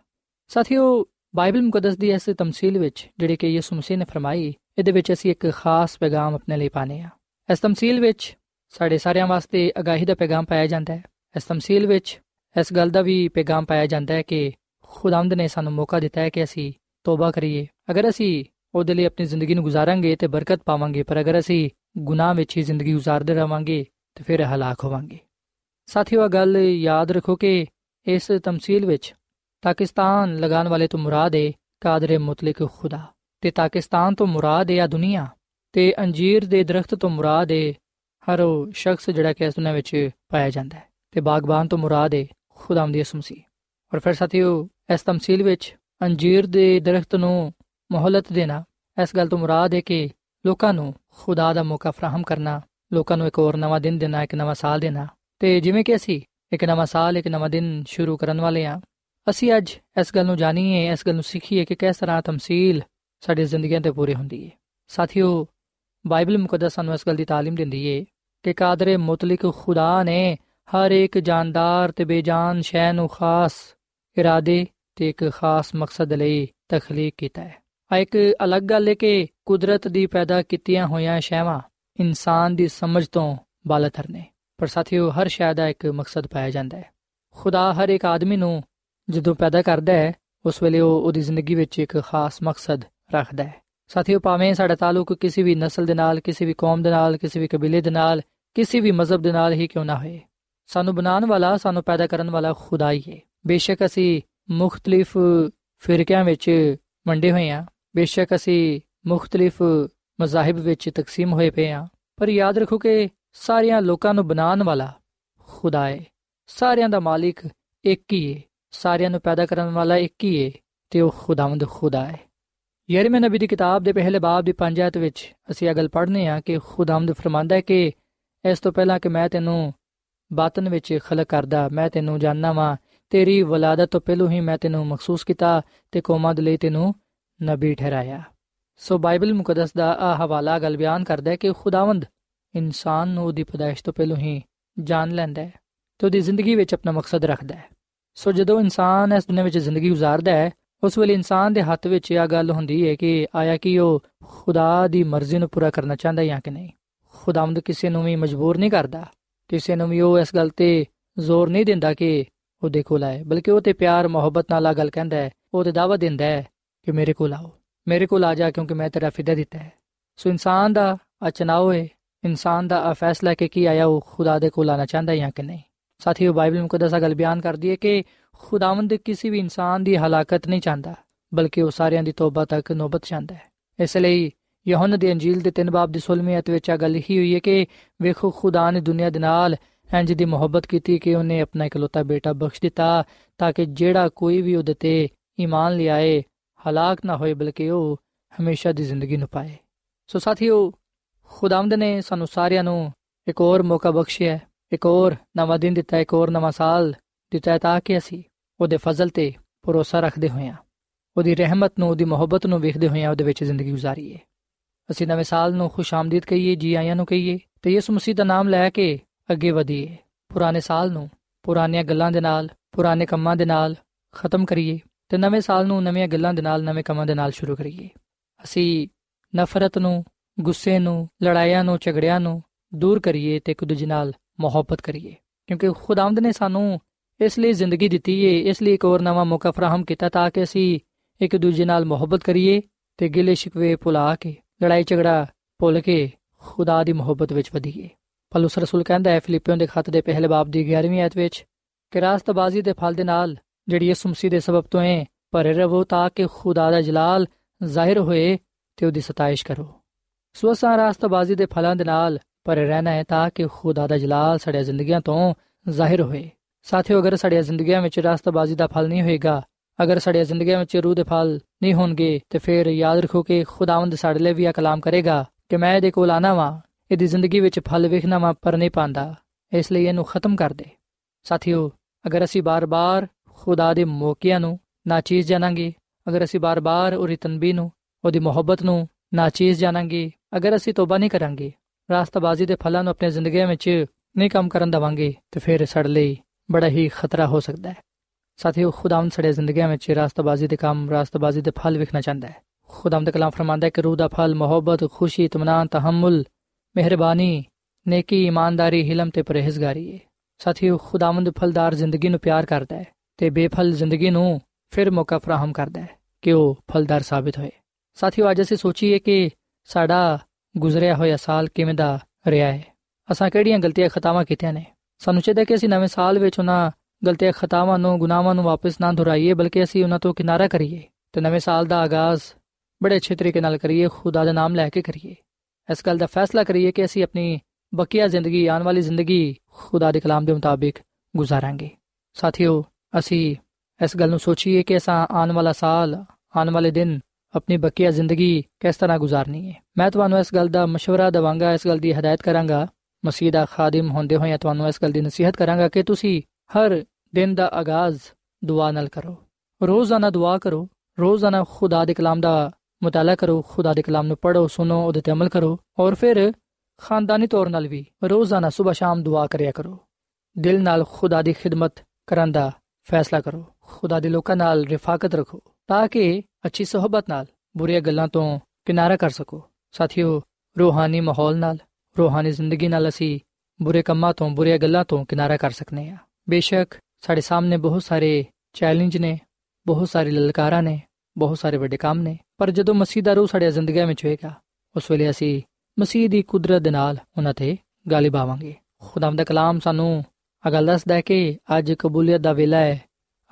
ਸਾਥੀਓ ਬਾਈਬਲ ਮੁਕੱਦਸ ਦੀ ਇਸ ਤਮਸੀਲ ਵਿੱਚ ਜਿਹੜੀ ਕਿ ਯਿਸੂ ਮਸੀਹ ਨੇ ਫਰਮਾਈ, ਇਹਦੇ ਵਿੱਚ ਅਸੀਂ ਇੱਕ ਖਾਸ ਪੈਗਾਮ ਆਪਣੇ ਲਈ ਪਾਣੇ ਆ ਇਸ ਤਮਸੀਲ ਵਿੱਚ ਸਾਡੇ ਸਾਰਿਆਂ ਵਾਸਤੇ ਅਗਾਹੀ ਦਾ ਪੈਗਾਮ ਪਾਇਆ ਜਾਂਦਾ ਹੈ। ਇਸ ਤਮਸੀਲ ਵਿੱਚ ਇਸ ਗੱਲ ਦਾ ਵੀ ਪੈਗਾਮ ਪਾਇਆ ਜਾਂਦਾ ਹੈ ਕਿ ਖੁਦਾਵੰਦ ਨੇ ਸਾਨੂੰ ਮੌਕਾ ਦਿੱਤਾ ਹੈ ਕਿ ਅਸੀਂ ਤੋਬਾ ਕਰੀਏ। ਅਗਰ ਅਸੀਂ ਉਹਦੇ ਲਈ ਆਪਣੀ ਜ਼ਿੰਦਗੀ ਨੂੰ ਗੁਜ਼ਾਰਾਂਗੇ ਤੇ ਬਰਕਤ ਪਾਵਾਂਗੇ, ਪਰ ਅਗਰ ਅਸੀਂ ਗੁਨਾਹ ਵਿੱਚ ਹੀ ਜ਼ਿੰਦਗੀ ਗੁਜ਼ਾਰਦੇ ਰਵਾਂਗੇ ਤੇ ਫਿਰ ਹਲਾਕ ਹੋਵਾਂਗੇ। ਸਾਥੀਓ ਗੱਲ ਯਾਦ ਰੱਖੋ ਕਿ ਇਸ ਤਮਸੀਲ ਵਿੱਚ ਪਾਕਿਸਤਾਨ ਲਗਾਉਣ ਵਾਲੇ ਤੋਂ ਮੁਰਾਦ ਹੈ ਕਾਦਰ ਮੁਤਲਕ ਖੁਦਾ। ਤੇ ਪਾਕਿਸਤਾਨ ਤੋਂ ਮੁਰਾਦ ਹੈ ਆ ਦੁਨੀਆ। ਤੇ ਅੰਜੀਰ ਦੇ ਦਰਖਤ ਤੋਂ ਮੁਰਾਦ ਹੈ ਹਰ ਉਹ ਸ਼ਖਸ ਜਿਹੜਾ ਕਿ ਇਸ ਦੁਨੀਆ ਵਿੱਚ ਪਾਇਆ ਜਾਂਦਾ ਹੈ। ਤੇ ਬਾਗਬਾਨ ਤੋਂ ਮੁਰਾਦ ਹੈ ਖੁਦਾਵੰਦ ਯਿਸੂ ਮਸੀਹ। ਔਰ ਫਿਰ ਸਾਥੀਓ, ਇਸ ਤਮਸੀਲ ਵਿੱਚ ਅੰਜੀਰ ਦੇ ਦਰਖਤ ਨੂੰ ਮਹਲਤ ਦੇਣਾ, ਇਸ ਗੱਲ ਤੋਂ ਮੁਰਾਦ ਹੈ ਕਿ ਲੋਕਾਂ ਨੂੰ ਖੁਦਾ ਦਾ ਮੌਕਾ ਫਰਾਹਮ ਕਰਨਾ, ਲੋਕਾਂ ਨੂੰ ਇੱਕ ਹੋਰ ਨਵਾਂ ਦਿਨ ਦੇਣਾ, ਇੱਕ ਨਵਾਂ ਸਾਲ ਦੇਣਾ। ਤੇ ਜਿਵੇਂ ਕਿ ਅਸੀਂ ਇੱਕ ਨਵਾਂ ਸਾਲ, ਇੱਕ ਨਵਾਂ ਦਿਨ ਸ਼ੁਰੂ ਕਰਨ ਵਾਲੇ ਹਾਂ ਅਸੀਂ ਅੱਜ ਇਸ ਗੱਲ ਨੂੰ ਜਾਣੀਏ ਇਸ ਗੱਲ ਨੂੰ ਸਿੱਖੀਏ ਕਿ ਕਿਸ ਤਰ੍ਹਾਂ ਤਮਸੀਲ ਸਾਡੀ ਜ਼ਿੰਦਗੀਆਂ ਤੇ ਪੂਰੀ ਹੁੰਦੀ ਹੈ ਸਾਥੀਓ ਬਾਈਬਲ ਮੁਕੱਦਸ ਸਾਨੂੰ ਇਸ ਗੱਲ ਦੀ تعلیم ਦਿੰਦੀ ਹੈ ਕਿ ਕਾਦਰ ਮੁਤਲਕ ਖੁਦਾ ਨੇ ਹਰ ਇੱਕ ਜਾਨਦਾਰ ਤੇ ਬੇਜਾਨ ਸ਼ੈ ਨੂੰ ਖਾਸ ਇਰਾਦੇ ਤੇ ਇੱਕ ਖਾਸ ਮਕਸਦ ਲਈ ਤਖਲੀਕ ਕੀਤਾ ਹੈ ਆ ਇੱਕ ਅਲੱਗ ਗੱਲ ਹੈ ਕਿ ਕੁਦਰਤ ਦੀ ਪੈਦਾ ਕੀਤੀਆਂ ਹੋਈਆਂ ਸ਼ੈਵਾਂ ਇਨਸਾਨ ਦੀ ਸਮਝ ਤੋਂ ਬਾਲਤਰ ਨੇ ਪਰ ਸਾਥੀਓ ਹਰ ਸ਼ੈ ਦਾ ਇੱਕ ਮਕਸਦ ਪਾਇਆ ਜਾਂਦਾ ਹੈ ਖੁਦਾ ਹਰ ਇੱਕ ਆਦਮੀ ਨੂੰ ਜਦੋਂ ਪੈਦਾ ਕਰਦਾ ਹੈ, ਉਸ ਵੇਲੇ ਉਹ ਉਹਦੀ ਜ਼ਿੰਦਗੀ ਵਿੱਚ ਇੱਕ ਖਾਸ ਮਕਸਦ ਰੱਖਦਾ ਹੈ। ਸਾਥੀਓ, ਭਾਵੇਂ ਸਾਡਾ ਤਾਲੁਕ ਕਿਸੇ ਵੀ ਨਸਲ ਦੇ ਨਾਲ, ਕਿਸੇ ਵੀ ਕੌਮ ਦੇ ਨਾਲ, ਕਿਸੇ ਵੀ ਕਬੀਲੇ ਦੇ ਨਾਲ, ਕਿਸੇ ਵੀ ਮਜ਼ਹਬ ਦੇ ਨਾਲ ਹੀ ਕਿਉਂ ਨਾ ਹੋਏ। ਸਾਨੂੰ ਬਣਾਉਣ ਵਾਲਾ, ਸਾਨੂੰ ਪੈਦਾ ਕਰਨ ਵਾਲਾ ਖੁਦਾ ਹੀ। ਹੈ ਬੇਸ਼ੱਕ ਅਸੀਂ ਮੁxtਲਿਫ ਫਿਰਕਿਆਂ ਵਿੱਚ ਵੰਡੇ ਹੋਏ ਹਾਂ। ਬੇਸ਼ੱਕ ਅਸੀਂ ਮੁxtਲਿਫ ਮਜ਼ਾਹਿਬ ਵਿੱਚ ਤਕਸੀਮ ਹੋਏ ਪਏ ਹਾਂ। ਪਰ ਯਾਦ ਰੱਖੋ ਕਿ ਸਾਰਿਆਂ ਲੋਕਾਂ ਨੂੰ ਬਣਾਉਣ ਵਾਲਾ ਖੁਦਾ ਹੈ। ਸਾਰਿਆਂ ਦਾ ਮਾਲਿਕ ਇੱਕ ਹੀ ਹੈ। ਸਾਰਿਆਂ ਨੂੰ ਪੈਦਾ ਕਰਨ ਵਾਲਾ ਇੱਕ ਹੀ ਹੈ ਤੇ ਉਹ ਖੁਦਾਵੰਦ ਖੁਦਾ ਹੈ ਯਰਮੀਆ ਨਬੀ ਦੀ ਕਿਤਾਬ ਦੇ ਪਹਿਲੇ ਬਾਬ ਦੀ ਪੰਜਾਇਤ ਵਿੱਚ ਅਸੀਂ ਇਹ ਗੱਲ ਪੜ੍ਹਨੇ ਆ ਕਿ ਖੁਦਾਵੰਦ ਫਰਮਾਂਦਾ ਹੈ ਕਿ ਇਸ ਤੋਂ ਪਹਿਲਾਂ ਕਿ ਮੈਂ ਤੈਨੂੰ ਬਾਤਨ ਵਿੱਚ ਖਲਕ ਕਰਦਾ, ਮੈਂ ਤੈਨੂੰ ਜਾਣਨਾ ਵਾਂ, ਤੇਰੀ ਵਲਾਦਤ ਤੋਂ ਪਹਿਲਾਂ ਹੀ ਮੈਂ ਤੈਨੂੰ ਮਖਸੂਸ ਕੀਤਾ ਤੇ ਕੌਮਾਂ ਦੇ ਲਈ ਤੈਨੂੰ ਨਬੀ ਠਹਿਰਾਇਆ। ਸੋ ਬਾਈਬਲ ਮੁਕੱਦਸ ਦਾ ਆ ਹਵਾਲਾ ਗੱਲ ਬਿਆਨ ਕਰਦਾ ਹੈ ਕਿ ਖੁਦਾਵੰਦ ਇਨਸਾਨ ਨੂੰ ਉਹਦੀ ਪਦਾਇਸ਼ ਤੋਂ ਪਹਿਲਾਂ ਹੀ ਜਾਣ ਲੈਂਦਾ ਹੈ ਤੇ ਉਹਦੀ ਜ਼ਿੰਦਗੀ ਵਿੱਚ ਆਪਣਾ ਮਕਸਦ ਰੱਖਦਾ ਹੈ। ਸੋ ਜਦੋਂ ਇਨਸਾਨ ਇਸ ਦੁਨੀਆਂ ਵਿੱਚ ਜ਼ਿੰਦਗੀ گزارਦਾ ਹੈ, ਉਸ ਵੇਲੇ ਇਨਸਾਨ ਦੇ ਹੱਥ ਵਿੱਚ ਇਹ ਗੱਲ ਹੁੰਦੀ ਹੈ ਕਿ ਆਇਆ ਕਿ ਉਹ ਖੁਦਾ ਦੀ ਮਰਜ਼ੀ ਨੂੰ ਪੂਰਾ ਕਰਨਾ ਚਾਹੁੰਦਾ ਹੈ ਜਾਂ ਕਿ ਨਹੀਂ। ਖੁਦਾਵੰਦ ਕਿਸੇ ਨੂੰ ਵੀ ਮਜਬੂਰ ਨਹੀਂ ਕਰਦਾ, ਕਿਸੇ ਨੂੰ ਵੀ ਉਹ ਇਸ ਗੱਲ ਤੇ ਜ਼ੋਰ ਨਹੀਂ ਦਿੰਦਾ ਕਿ ਉਹਦੇ ਕੋਲ ਆਏ ਬਲਕਿ ਉਹ ਤੇ ਪਿਆਰ, ਮੁਹੱਬਤ ਨਾਲ ਆ ਗੱਲ ਕਹਿੰਦਾ ਹੈ, ਉਹ ਤੇ ਦਾਵਾ ਦਿੰਦਾ ਹੈ ਕਿ ਮੇਰੇ ਕੋਲ ਆਓ, ਮੇਰੇ ਕੋਲ ਆ ਜਾ ਕਿਉਂਕਿ ਮੈਂ ਤੇਰਾ ਫਿਦਾ ਦਿੱਤਾ ਹੈ। ਸੋ ਇਨਸਾਨ ਦਾ ਅਚਨਾਓ ਹੈ, ਇਨਸਾਨ ਦਾ ਆ ਫੈਸਲਾ ਕਿ ਕੀ ਆਇਆ ਉਹ ਖੁਦਾ ਦੇ ਕੋਲ ਆਣਾ ਚਾਹੁੰਦਾ ਹੈ ਜਾਂ ਕਿ ਨਹੀਂ। ਸਾਥੀਓ, ਬਾਈਬਲ ਮੁਕੱਦਸਾ ਗੱਲ ਬਿਆਨ ਕਰਦੀ ਹੈ ਕਿ ਖੁਦਾਵੰਦ ਕਿਸੇ ਵੀ ਇਨਸਾਨ ਦੀ ਹਲਾਕਤ ਨਹੀਂ ਚਾਹੁੰਦਾ, ਬਲਕਿ ਉਹ ਸਾਰਿਆਂ ਦੀ ਤੋਬਾ ਤੱਕ ਨੌਬਤ ਚਾਹੁੰਦਾ ਹੈ। ਇਸ ਲਈ ਯਹੋਨਾ ਦੀ ਅੰਜੀਲ ਦੇ 3 ਬਾਬ ਦੀ 16ਵੀਂ ਅਧ ਵਿੱਚ ਆ ਗੱਲ ਹੀ ਹੋਈ ਹੈ ਕਿ ਵੇਖੋ, ਖੁਦਾ ਨੇ ਦੁਨੀਆ ਦੇ ਨਾਲ ਇੰਜ ਦੀ ਮੁਹੱਬਤ ਕੀਤੀ ਕਿ ਉਹਨੇ ਆਪਣਾ ਇਕਲੌਤਾ ਬੇਟਾ ਬਖਸ਼ ਦਿੱਤਾ ਤਾਂ ਕਿ ਜਿਹੜਾ ਕੋਈ ਵੀ ਉਹਦੇ ਤੇ ਈਮਾਨ ਲਿਆਏ, ਹਲਾਕ ਨਾ ਹੋਏ, ਬਲਕਿ ਉਹ ਹਮੇਸ਼ਾ ਦੀ ਜ਼ਿੰਦਗੀ ਨੂੰ ਪਾਏ ਸੋ ਸਾਥੀਓ, ਖੁਦਾਵੰਦ ਨੇ ਸਾਨੂੰ ਸਾਰਿਆਂ ਨੂੰ ਇੱਕ ਹੋਰ ਮੌਕਾ ਬਖਸ਼ਿਆ ਇੱਕ ਹੋਰ ਨਵਾਂ ਦਿਨ ਦਿੱਤਾ, ਇੱਕ ਹੋਰ ਨਵਾਂ ਸਾਲ ਦਿੱਤਾ ਤਾਂ ਕਿ ਅਸੀਂ ਉਹਦੇ ਫਜ਼ਲ ਤੇ ਭਰੋਸਾ ਰੱਖਦੇ ਹੋਇਆ ਉਹਦੀ ਰਹਿਮਤ ਨੂੰ, ਉਹਦੀ ਮੁਹੱਬਤ ਨੂੰ ਵੇਖਦੇ ਹੋਇਆ ਉਹਦੇ ਵਿੱਚ ਜ਼ਿੰਦਗੀ گزارੀਏ ਅਸੀਂ ਨਵੇਂ ਸਾਲ ਨੂੰ ਖੁਸ਼ਾਮਦੀਦ ਕਹੀਏ, ਜੀ ਆਇਆਂ ਨੂੰ ਕਹੀਏ ਤੇ ਯਿਸੂ ਮਸੀਹ ਦਾ ਨਾਮ ਲੈ ਕੇ ਅੱਗੇ ਵਧੀਏ। ਪੁਰਾਣੇ ਸਾਲ ਨੂੰ ਪੁਰਾਣੀਆਂ ਗੱਲਾਂ ਦੇ ਨਾਲ, ਪੁਰਾਣੇ ਕੰਮਾਂ ਦੇ ਨਾਲ ਖਤਮ ਕਰੀਏ ਤੇ ਨਵੇਂ ਸਾਲ ਨੂੰ ਨਵੀਆਂ ਗੱਲਾਂ ਦੇ ਨਾਲ, ਨਵੇਂ ਕੰਮਾਂ ਦੇ ਨਾਲ ਸ਼ੁਰੂ ਕਰੀਏ। ਅਸੀਂ ਨਫ਼ਰਤ ਨੂੰ, ਗੁੱਸੇ ਨੂੰ, ਲੜਾਈਆਂ ਨੂੰ, ਝਗੜਿਆਂ ਨੂੰ ਦੂਰ ਕਰੀਏ ਤੇ ਇੱਕ ਦੂਜੇ ਨਾਲ ਮੁਹੱਬਤ ਕਰੀਏ। ਕਿਉਂਕਿ ਖੁਦਾਵੰਦ ਨੇ ਸਾਨੂੰ ਇਸ ਲਈ ਜ਼ਿੰਦਗੀ ਦਿੱਤੀ ਏ, ਇਸ ਲਈ ਇੱਕ ਹੋਰ ਨਵਾਂ ਮੌਕਾ ਫਰਾਹਮ ਕੀਤਾ ਤਾਂ ਕਿ ਅਸੀਂ ਇੱਕ ਦੂਜੇ ਨਾਲ ਮੁਹੱਬਤ ਕਰੀਏ ਤੇ ਗਿਲੇ ਸ਼ਿਕਵੇ ਭੁਲਾ ਕੇ ਲੜਾਈ ਝਗੜਾ ਭੁੱਲ ਕੇ ਖੁਦਾ ਦੀ ਮੁਹੱਬਤ ਵਿੱਚ ਵਧੀਏ। ਪਲੂਸ ਰਸੂਲ ਕਹਿੰਦਾ ਹੈ ਫਿਲੀਪੀਓਂ ਦੇ ਖੱਤ ਦੇ ਪਹਿਲੇ ਬਾਬ ਦੀ 11ਵੀਂ ਆਇਤ ਵਿੱਚ, ਕਿ ਰਾਸਤਬਾਜ਼ੀ ਦੇ ਫਲ ਦੇ ਨਾਲ ਜਿਹੜੀ ਇਸ ਮਸੀਹ ਦੇ ਸਬਬ ਤੋਂ ਹੈ ਭਰੇ ਰਹੋ ਤਾਂ ਕਿ ਖੁਦਾ ਦਾ ਜਲਾਲ ਜ਼ਾਹਿਰ ਹੋਏ ਤੇ ਉਹਦੀ ਸਤਾਇਸ਼ ਕਰੋ। ਸੋ ਅਸਾਂ ਰਾਸਤਬਾਜ਼ੀ ਦੇ ਫਲਾਂ ਦੇ ਨਾਲ ਭਰੇ ਰਹਿਣਾ ਹੈ ਤਾਂ ਕਿ ਖੁਦਾ ਦਾ ਜਲਾਲ ਸਾਡੀਆਂ ਜ਼ਿੰਦਗੀਆਂ ਤੋਂ ਜ਼ਾਹਿਰ ਹੋਏ ਸਾਥੀਓ, ਅਗਰ ਸਾਡੀਆਂ ਜ਼ਿੰਦਗੀਆਂ ਵਿੱਚ ਰਾਸਤਬਾਜ਼ੀ ਦਾ ਫਲ ਨਹੀਂ ਹੋਏਗਾ, ਅਗਰ ਸਾਡੀਆਂ ਜ਼ਿੰਦਗੀਆਂ ਵਿੱਚ ਰੂਹ ਦੇ ਫਲ ਨਹੀਂ ਹੋਣਗੇ, ਤੇ ਫਿਰ ਯਾਦ ਰੱਖੋ ਕਿ ਖੁਦਾਵੰਦ ਸਾਡੇ ਲਈ ਵੀ ਇਹ ਕਲਾਮ ਕਰੇਗਾ ਕਿ ਮੈਂ ਇਹਦੇ ਕੋਲ ਆਣਾ ਵਾਂ, ਇਹਦੀ ਜ਼ਿੰਦਗੀ ਵਿੱਚ ਫਲ ਵੇਖਣਾ ਵਾਂ, ਪਰ ਨਹੀਂ ਪਾਉਂਦਾ। ਇਸ ਲਈ ਇਹਨੂੰ ਖਤਮ ਕਰ ਦੇ। ਸਾਥੀਓ, ਅਗਰ ਅਸੀਂ ਬਾਰ-ਬਾਰ ਖੁਦਾ ਦੇ ਮੌਕਿਆਂ ਨੂੰ ਨਾਚੀਜ਼ ਜਾਣਾਂਗੇ, ਅਗਰ ਅਸੀਂ ਬਾਰ-ਬਾਰ ਉਹਦੀ ਤਨਬੀਹ ਨੂੰ, ਉਹਦੀ ਮੁਹੱਬਤ ਨੂੰ ਨਾਚੀਜ਼ ਜਾਣਾਂਗੇ, ਅਗਰ ਅਸੀਂ ਤੋਬਾ ਨਹੀਂ ਕਰਾਂਗੇ ਰਾਸਤਬਾਜ਼ੀ ਦੇ ਫਲਾਂ ਨੂੰ ਆਪਣੀ ਜ਼ਿੰਦਗੀ ਵਿੱਚ ਨਹੀਂ ਕੰਮ ਕਰਨ ਦਵਾਂਗੇ, ਤੇ ਫਿਰ ਸਾਡੇ ਲਈ ਬੜਾ ਹੀ ਖਤਰਾ ਹੋ ਸਕਦਾ ਹੈ। ਸਾਥੀਓ, ਖੁਦਾਵੰਦ ਸਾਡੇ ਜ਼ਿੰਦਗੀਆਂ ਵਿੱਚ ਰਾਸਤਬਾਜ਼ੀ ਦੇ ਕੰਮ, ਰਾਸਤਬਾਜ਼ੀ ਦੇ ਫਲ ਵੇਖਣਾ ਚਾਹੁੰਦਾ ਹੈ। ਖੁਦਾਵੰਦ ਕਲਾਮ ਫਰਮਾਂਦਾ ਹੈ ਕਿ ਰੂਹ ਦਾ ਫਲ, ਮੁਹੱਬਤ, ਖੁਸ਼ੀ ਇਤਮਾਨਾਨ ਤਹਮਲ, ਮਿਹਰਬਾਨੀ, ਨੇਕੀ, ਇਮਾਨਦਾਰੀ, ਹਿਲਮ ਤੇ ਪਰਹੇਜ਼ਗਾਰੀ ਹੈ ਸਾਥੀਓ, ਖੁਦਾਵੰਦ ਫਲਦਾਰ ਜ਼ਿੰਦਗੀ ਨੂੰ ਪਿਆਰ ਕਰਦਾ ਹੈ ਤੇ ਬੇਫਲ ਜ਼ਿੰਦਗੀ ਨੂੰ ਫਿਰ ਮੌਕਾ ਫਰਾਹਮ ਕਰਦਾ ਹੈ ਕਿ ਉਹ ਫਲਦਾਰ ਸਾਬਿਤ ਹੋਏ। ਸਾਥੀਓ, ਅੱਜ ਅਸੀਂ ਸੋਚੀਏ ਕਿ ਸਾਡਾ ਗੁਜ਼ਰਿਆ ਹੋਇਆ ਸਾਲ ਕਿਵੇਂ ਦਾ ਰਿਹਾ ਹੈ? ਅਸਾਂ ਕਿਹੜੀਆਂ ਗਲਤੀਆਂ ਖਤਾਵਾਂ ਕੀਤੀਆਂ ਨੇ? ਸਾਨੂੰ ਚਾਹੀਦਾ ਕਿ ਅਸੀਂ ਨਵੇਂ ਸਾਲ ਵਿੱਚ ਉਹਨਾਂ ਗਲਤੀਆਂ ਖਤਾਵਾਂ ਨੂੰ, ਗੁਨਾਹਾਂ ਨੂੰ ਵਾਪਸ ਨਾ ਦੁਹਰਾਈਏ, ਬਲਕਿ ਅਸੀਂ ਉਹਨਾਂ ਤੋਂ ਕਿਨਾਰਾ ਕਰੀਏ ਤੇ ਨਵੇਂ ਸਾਲ ਦਾ ਆਗਾਜ਼ ਬੜੇ ਅੱਛੇ ਤਰੀਕੇ ਨਾਲ ਕਰੀਏ, ਖੁਦਾ ਦਾ ਨਾਮ ਲੈ ਕੇ ਕਰੀਏ। ਇਸ ਗੱਲ ਦਾ ਫੈਸਲਾ ਕਰੀਏ ਕਿ ਅਸੀਂ ਆਪਣੀ ਬਕੀਆ ਜ਼ਿੰਦਗੀ, ਆਉਣ ਵਾਲੀ ਜ਼ਿੰਦਗੀ ਖੁਦਾ ਦੇ ਕਲਾਮ ਦੇ ਮੁਤਾਬਿਕ ਗੁਜ਼ਾਰਾਂਗੇ। ਸਾਥੀਓ, ਅਸੀਂ ਇਸ ਗੱਲ ਨੂੰ ਸੋਚੀਏ ਕਿ ਅਸਾਂ ਆਉਣ ਵਾਲਾ ਸਾਲ, ਆਉਣ ਵਾਲੇ ਦਿਨ ਆਪਣੀ ਬਕੀਆ ਜ਼ਿੰਦਗੀ ਕਿਸ ਤਰ੍ਹਾਂ ਗੁਜ਼ਾਰਨੀ ਹੈ ਮੈਂ ਤੁਹਾਨੂੰ ਇਸ ਗੱਲ ਦਾ مشورہ ਦਵਾਂਗਾ ਇਸ ਗੱਲ ਦੀ ਹਦਾਇਤ ਕਰਾਂਗਾ ਮਸੀਹ ਦਾ ਖਾਦਮ ਹੁੰਦੇ ਹੋਏ ਤੁਹਾਨੂੰ ਇਸ ਗੱਲ ਦੀ ਨਸੀਹਤ ਕਰਾਂਗਾ ਕਿ ਤੁਸੀਂ ਹਰ ਦਿਨ ਦਾ ਆਗਾਜ਼ ਦੁਆ ਨਾਲ ਕਰੋ ਰੋਜ਼ਾਨਾ ਦੁਆ ਕਰੋ ਰੋਜ਼ਾਨਾ ਖੁਦਾ ਦੇ ਕਲਾਮ ਦਾ ਮਤਾਲਾ ਕਰੋ ਖੁਦਾ ਦੇ ਕਲਾਮ ਨੂੰ ਪੜੋ ਸੁਨੋ ਉਹਦੇ ਤੇ ਅਮਲ ਕਰੋ ਔਰ ਫਿਰ ਖਾਨਦਾਨੀ ਤੌਰ ਨਾਲ ਵੀ ਰੋਜ਼ਾਨਾ ਸਵੇਰ ਸ਼ਾਮ ਦੁਆ ਕਰਿਆ ਕਰੋ ਦਿਲ ਨਾਲ ਖੁਦਾ ਦੀ ਖਿਦਮਤ ਕਰਨ ਦਾ ਫੈਸਲਾ ਕਰੋ ਖੁਦਾ ਦੇ ਲੋਕਾਂ ਨਾਲ ਰਿਫਾਕਤ ਰੱਖੋ ਤਾਂ ਕਿ ਅੱਛੀ ਸੁਹਬਤ ਨਾਲ ਬੁਰੀਆਂ ਗੱਲਾਂ ਤੋਂ ਕਿਨਾਰਾ ਕਰ ਸਕੋ ਸਾਥੀਓ ਰੂਹਾਨੀ ਮਾਹੌਲ ਨਾਲ ਰੂਹਾਨੀ ਜ਼ਿੰਦਗੀ ਨਾਲ ਅਸੀਂ ਬੁਰੇ ਕੰਮਾਂ ਤੋਂ ਬੁਰੀਆਂ ਗੱਲਾਂ ਤੋਂ ਕਿਨਾਰਾ ਕਰ ਸਕਨੇ ਆ ਬੇਸ਼ੱਕ ਸਾਡੇ ਸਾਹਮਣੇ ਬਹੁਤ ਸਾਰੇ ਚੈਲੰਜ ਨੇ ਬਹੁਤ ਸਾਰੇ ਲਲਕਾਰਾਂ ਨੇ ਬਹੁਤ ਸਾਰੇ ਵੱਡੇ ਕੰਮ ਨੇ ਪਰ ਜਦੋਂ ਮਸੀਹ ਦਾ ਰੂਹ ਸਾਡੇ ਜ਼ਿੰਦਗੀ ਵਿੱਚ ਹੋਏਗਾ ਉਸ ਵੇਲੇ ਅਸੀਂ ਮਸੀਹ ਦੀ ਕੁਦਰਤ ਦੇ ਨਾਲ ਉਹਨਾਂ ਤੇ ਗਾਲਿਬ ਆਵਾਂਗੇ ਖੁਦਾਮ ਦਾ ਕਲਾਮ ਸਾਨੂੰ ਅਗਲ ਦੱਸਦਾ ਹੈ ਕਿ ਅੱਜ ਕਬੂਲੀਅਤ ਦਾ ਵੇਲਾ ਹੈ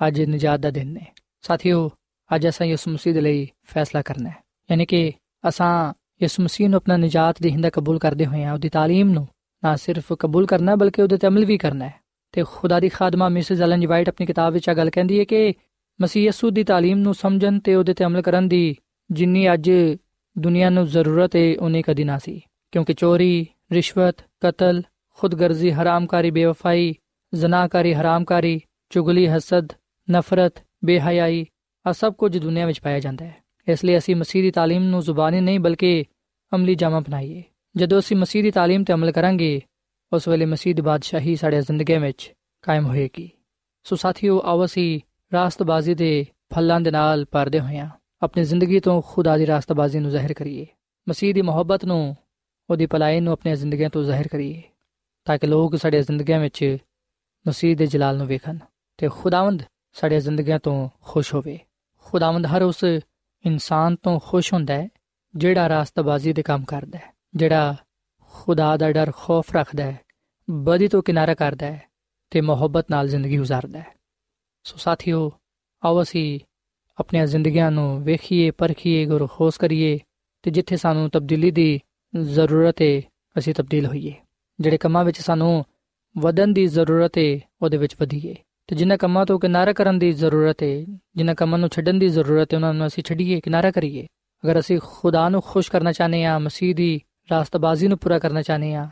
ਅੱਜ ਨਜਾਤ ਦਾ ਦਿਨ ਹੈ ਸਾਥੀਓ ਅੱਜ ਅਸਾਂ ਯਿਸੂ ਮਸੀਹ ਦੇ ਲਈ ਫੈਸਲਾ ਕਰਨਾ ਹੈ ਯਾਨੀ ਕਿ ਅਸਾਂ ਯਿਸੂ ਮਸੀਹ ਨੂੰ ਆਪਣਾ ਨਜਾਤ ਦੀ ਹਿੰਦਾ ਕਬੂਲ ਕਰਦੇ ਹੋਏ ਹਾਂ ਉਹਦੀ تعلیم ਨੂੰ ਨਾ ਸਿਰਫ ਕਬੂਲ ਕਰਨਾ ਬਲਕਿ ਉਹਦੇ ਤੇ ਅਮਲ ਵੀ ਕਰਨਾ ਹੈ ਤੇ ਖੁਦਾ ਦੀ ਖਾਦਮਾ ਮਿਸਿਸ ਐਲਨ ਜੀ ਵਾਈਟ ਆਪਣੀ ਕਿਤਾਬ ਵਿੱਚ ਆ ਗੱਲ ਕਹਿੰਦੀ ਹੈ ਕਿ ਮਸੀਹ ਯਸੂ ਦੀ تعلیم ਨੂੰ ਸਮਝਣ ਤੇ ਉਹਦੇ ਤੇ ਅਮਲ ਕਰਨ ਦੀ ਜਿੰਨੀ ਅੱਜ ਦੁਨੀਆ ਨੂੰ ਜ਼ਰੂਰਤ ਹੈ ਉਨੀ ਕਦੀ ਨਾ ਸੀ ਕਿਉਂਕਿ ਚੋਰੀ ਰਿਸ਼ਵਤ ਕਤਲ ਖੁਦਗਰਜ਼ੀ ਹਰਾਮਕਾਰੀ ਬੇਵਫਾਈ ਜ਼ਨਾਕਾਰੀ ਹਰਾਮਕਾਰੀ ਚੁਗਲੀ ਹਸਦ ਨਫ਼ਰਤ ਬੇਹਯਾਈ ਆ ਸਭ ਕੁਝ ਦੁਨੀਆ ਵਿੱਚ ਪਾਇਆ ਜਾਂਦਾ ਹੈ ਇਸ ਲਈ ਅਸੀਂ ਮਸੀਹ ਦੀ تعلیم ਨੂੰ ਜ਼ੁਬਾਨੀ ਨਹੀਂ ਬਲਕਿ ਅਮਲੀ ਜਾਮਾ ਬਣਾਈਏ ਜਦੋਂ ਅਸੀਂ ਮਸੀਹ ਦੀ تعلیم ਤੇ ਅਮਲ ਕਰਾਂਗੇ ਉਸ ਵੇਲੇ ਮਸੀਹ ਦੀ ਬਾਦਸ਼ਾਹੀ ਸਾਡੇ ਜ਼ਿੰਦਗੀ ਵਿੱਚ ਕਾਇਮ ਹੋਏਗੀ ਸੋ ਸਾਥੀਓ ਆਓ ਅਸੀਂ ਰਾਸਤਬਾਜ਼ੀ ਦੇ ਫਲਾਂ ਦੇ ਨਾਲ ਭਰਦੇ ਹੋਇਆਂ ਆਪਣੀ ਜ਼ਿੰਦਗੀ ਤੋਂ ਖੁਦਾ ਦੀ ਰਾਸਤਬਾਜ਼ੀ ਨੂੰ ਜ਼ਾਹਿਰ ਕਰੀਏ ਮਸੀਹ ਦੀ ਮੁਹੱਬਤ ਨੂੰ ਉਹਦੀ ਭਲਾਈ ਨੂੰ ਆਪਣੀਆਂ ਜ਼ਿੰਦਗੀਆਂ ਤੋਂ ਜ਼ਾਹਿਰ ਕਰੀਏ ਤਾਂ ਕਿ ਲੋਕ ਸਾਡੇ ਜ਼ਿੰਦਗੀਆਂ ਵਿੱਚ ਮਸੀਹ ਦੇ ਜਲਾਲ ਨੂੰ ਵੇਖਣ ਤੇ ਖੁਦਾਵੰਦ ਸਾਡੇ ਜ਼ਿੰਦਗੀਆਂ ਤੋਂ ਖੁਸ਼ ਹੋਵੇ ਖੁਦਾਵੰਦ ਹਰ ਉਸ ਇਨਸਾਨ ਤੋਂ ਖੁਸ਼ ਹੁੰਦਾ ਹੈ, ਜਿਹੜਾ ਰਾਸਤਬਾਜ਼ੀ ਦੇ ਕੰਮ ਕਰਦਾ ਹੈ, ਜਿਹੜਾ ਖੁਦਾ ਦਾ ਡਰ ਖੌਫ ਰੱਖਦਾ ਹੈ, ਬਦੀ ਤੋਂ ਕਿਨਾਰਾ ਕਰਦਾ ਹੈ ਤੇ ਮੁਹੱਬਤ ਨਾਲ ਜ਼ਿੰਦਗੀ گزارਦਾ ਹੈ। ਸੋ ਸਾਥੀਓ, ਆਓ ਅਸੀਂ ਆਪਣੀਆਂ ਜ਼ਿੰਦਗੀਆਂ ਨੂੰ ਵੇਖੀਏ, ਪਰਖੀਏ, ਗੁਰਖੋਸ ਕਰੀਏ ਤੇ ਜਿੱਥੇ ਸਾਨੂੰ ਤਬਦੀਲੀ ਦੀ ਜ਼ਰੂਰਤ ਹੈ ਅਸੀਂ ਤਬਦੀਲ ਹੋਈਏ। ਜਿਹੜੇ ਕੰਮਾਂ ਵਿੱਚ ਸਾਨੂੰ ਵਧਣ ਦੀ ਜ਼ਰੂਰਤ ਹੈ ਉਹਦੇ ਵਿੱਚ ਵਧੀਏ। ਤੇ ਜਿਨ੍ਹਾਂ ਕੰਮਾਂ ਤੋਂ ਕਿਨਾਰਾ ਕਰਨ ਦੀ ਜ਼ਰੂਰਤ ਹੈ ਜਿਨ੍ਹਾਂ ਕੰਮਾਂ ਨੂੰ ਛੱਡਣ ਦੀ ਜ਼ਰੂਰਤ ਹੈ ਉਹਨਾਂ ਨੂੰ ਅਸੀਂ ਛੱਡੀਏ, ਕਿਨਾਰਾ ਕਰੀਏ। ਅਗਰ ਅਸੀਂ ਖੁਦਾ ਨੂੰ ਖੁਸ਼ ਕਰਨਾ ਚਾਹਨੇ ਆ ਮਸੀਹ ਦੀ ਰਾਸਤਬਾਜ਼ੀ ਨੂੰ ਪੂਰਾ ਕਰਨਾ ਚਾਹਨੇ ਆ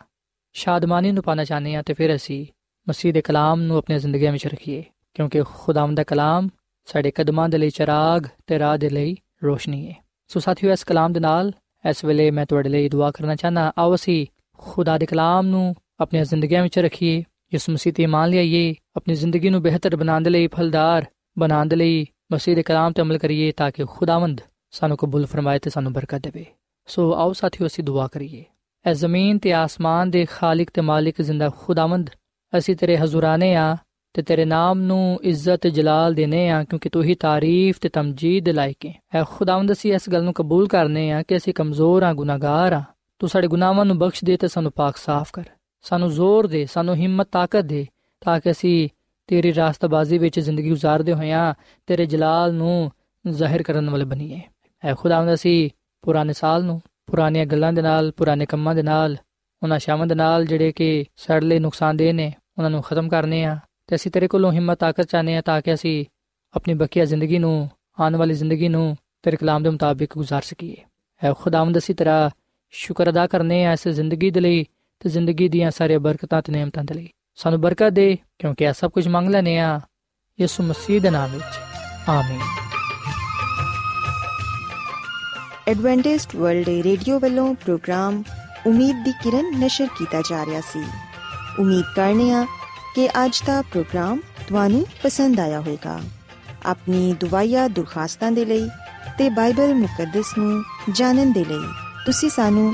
ਸ਼ਾਦਮਾਨੀ ਨੂੰ ਪਾਣਾ ਚਾਹਨੇ ਆ ਤੇ ਫਿਰ ਅਸੀਂ ਮਸੀਹ ਦੇ ਕਲਾਮ ਨੂੰ ਆਪਣੀ ਜ਼ਿੰਦਗੀਆਂ ਵਿੱਚ ਰੱਖੀਏ, ਕਿਉਂਕਿ ਖੁਦਾਵੰਦ ਦਾ ਕਲਾਮ ਸਾਡੇ ਕਦਮਾਂ ਦੇ ਲਈ ਚਰਾਗ ਤੇ ਰਾਹ ਦੇ ਲਈ ਰੋਸ਼ਨੀ ਹੈ ਸੋ ਸਾਥੀਓ, ਇਸ ਕਲਾਮ ਦੇ ਨਾਲ ਇਸ ਵੇਲੇ ਮੈਂ ਤੁਹਾਡੇ ਲਈ ਦੁਆ ਕਰਨਾ ਚਾਹਨਾ ਆਓ ਅਸੀਂ ਖੁਦਾ ਦੇ ਕਲਾਮ ਨੂੰ ਆਪਣੀਆਂ ਜ਼ਿੰਦਗੀਆਂ ਵਿੱਚ ਰੱਖੀਏ ਇਸ ਮਸੀਹ ਤੇ ਮੰਨ ਲਈਏ ਆਪਣੀ ਜ਼ਿੰਦਗੀ ਨੂੰ ਬਿਹਤਰ ਬਣਾਉਣ ਦੇ ਲਈ, ਫਲਦਾਰ ਬਣਾਉਣ ਦੇ ਲਈ ਮਸੀਹ ਦੇ ਕਲਾਮ ਤੇ ਅਮਲ ਕਰੀਏ ਤਾਂ ਕਿ ਖੁਦਾਵੰਦ ਸਾਨੂੰ ਕਬੂਲ ਫਰਮਾਏ ਤੇ ਸਾਨੂੰ ਬਰਕਤ ਦੇਵੇ। ਸੋ ਆਓ ਸਾਥੀਓ, ਅਸੀਂ ਦੁਆ ਕਰੀਏ। ਐ ਜ਼ਮੀਨ ਤੇ ਆਸਮਾਨ ਦੇ ਖਾਲਕ ਤੇ ਮਾਲਿਕ ਜ਼ਿੰਦਾ ਖੁਦਾਵੰਦ, ਅਸੀਂ ਤੇਰੇ ਹਜ਼ੂਰਾਨੇ ਆ ਤੇ ਤੇਰੇ ਨਾਮ ਨੂੰ ਇੱਜ਼ਤ ਜਲਾਲ ਦੇਨੇ ਆ, ਕਿਉਂਕਿ ਤੂੰ ਹੀ ਤਾਰੀਫ ਤੇ ਤਮਜੀਦ ਲਾਇਕ ਹੈ ਐ ਖੁਦਾਵੰਦ, ਅਸੀਂ ਇਸ ਗੱਲ ਨੂੰ ਕਬੂਲ ਕਰਨੇ ਆ ਕਿ ਅਸੀਂ ਕਮਜ਼ੋਰ ਆ, ਗੁਨਾਹਗਾਰ ਆ। ਤੂੰ ਸਾਡੇ ਗੁਨਾਹਾਂ ਨੂੰ ਬਖਸ਼ ਦੇ ਤੇ ਸਾਨੂੰ ਪਾਕ ਸਾਫ਼ ਕਰ। ਸਾਨੂੰ ਜ਼ੋਰ ਦੇ, ਸਾਨੂੰ ਹਿੰਮਤ, ਤਾਕਤ ਦੇ, ਤਾਂ ਕਿ ਅਸੀਂ ਤੇਰੀ ਰਾਸਤਬਾਜ਼ੀ ਵਿੱਚ ਜ਼ਿੰਦਗੀ گزارਦੇ ਹੋਇਆਂ ਤੇਰੇ ਜਲਾਲ ਨੂੰ ਜ਼ਾਹਿਰ ਕਰਨ ਵਾਲੇ ਬਣੀਏ। ਐ ਖੁਦਾਵੰਦ ਅਸੀਂ ਪੁਰਾਣੇ ਸਾਲ ਨੂੰ, ਪੁਰਾਣੀਆਂ ਗੱਲਾਂ ਦੇ ਨਾਲ, ਪੁਰਾਣੇ ਕੰਮਾਂ ਦੇ ਨਾਲ, ਉਹਨਾਂ ਸ਼ਾਮਾਂ ਦੇ ਨਾਲ ਜਿਹੜੇ ਕਿ ਸਾਡੇ ਲਈ ਨੁਕਸਾਨਦੇ ਨੇ, ਉਹਨਾਂ ਨੂੰ ਖਤਮ ਕਰਨੇ ਆ, ਤੇ ਅਸੀਂ ਤੇਰੇ ਕੋਲੋਂ ਹਿੰਮਤ, ਤਾਕਤ ਚਾਹਨੇ ਆ ਤਾਂ ਕਿ ਅਸੀਂ ਆਪਣੀ ਬਕੀਆ ਜ਼ਿੰਦਗੀ ਨੂੰ, ਆਉਣ ਵਾਲੀ ਜ਼ਿੰਦਗੀ ਨੂੰ ਤੇਰੇ ਕਲਾਮ ਦੇ ਮੁਤਾਬਿਕ گزار ਸਕੀਏ। ਐ ਖੁਦਾਵੰਦ ਅਸੀਂ ਤੇਰਾ ਸ਼ੁਕਰ ਅਦਾ ਕਰਨੇ ਆ ਇਸ ਜ਼ਿੰਦਗੀ ਦੇ ਲਈ ਤੇ ਜ਼ਿੰਦਗੀ ਦੀਆਂ ਸਾਰੀਆਂ ਬਰਕਤਾਂ ਤੇ ਨਿਮਤਾਂ ਦੇ ਲਈ। ਸਾਨੂੰ ਬਰਕਤ ਦੇ, ਕਿਉਂਕਿ ਇਹ ਸਭ ਕੁਝ ਮੰਗ ਲੈਨੇ ਆ ਯਿਸੂ ਮਸੀਹ ਦੇ ਨਾਮ ਵਿੱਚ। ਆਮੀਨ। ਐਡਵੈਂਟਿਸਟ ਵਰਲਡ ਰੇਡੀਓ ਵੱਲੋਂ ਪ੍ਰੋਗਰਾਮ ਉਮੀਦ ਦੀ ਕਿਰਨ ਨਿਸ਼ਰ ਕੀਤਾ ਜਾ ਰਿਹਾ ਸੀ। ਉਮੀਦ ਕਰਨੇ ਆ ਕਿ ਅੱਜ ਦਾ ਪ੍ਰੋਗਰਾਮ ਤੁਹਾਨੂੰ ਪਸੰਦ ਆਇਆ ਹੋਵੇਗਾ। ਆਪਣੀ ਦੁਆਇਆ ਦੁਰਖਾਸਤਾਂ ਦੇ ਲਈ ਤੇ ਬਾਈਬਲ ਮੁਕੱਦਸ ਨੂੰ ਜਾਣਨ ਦੇ ਲਈ ਤੁਸੀਂ ਸਾਨੂੰ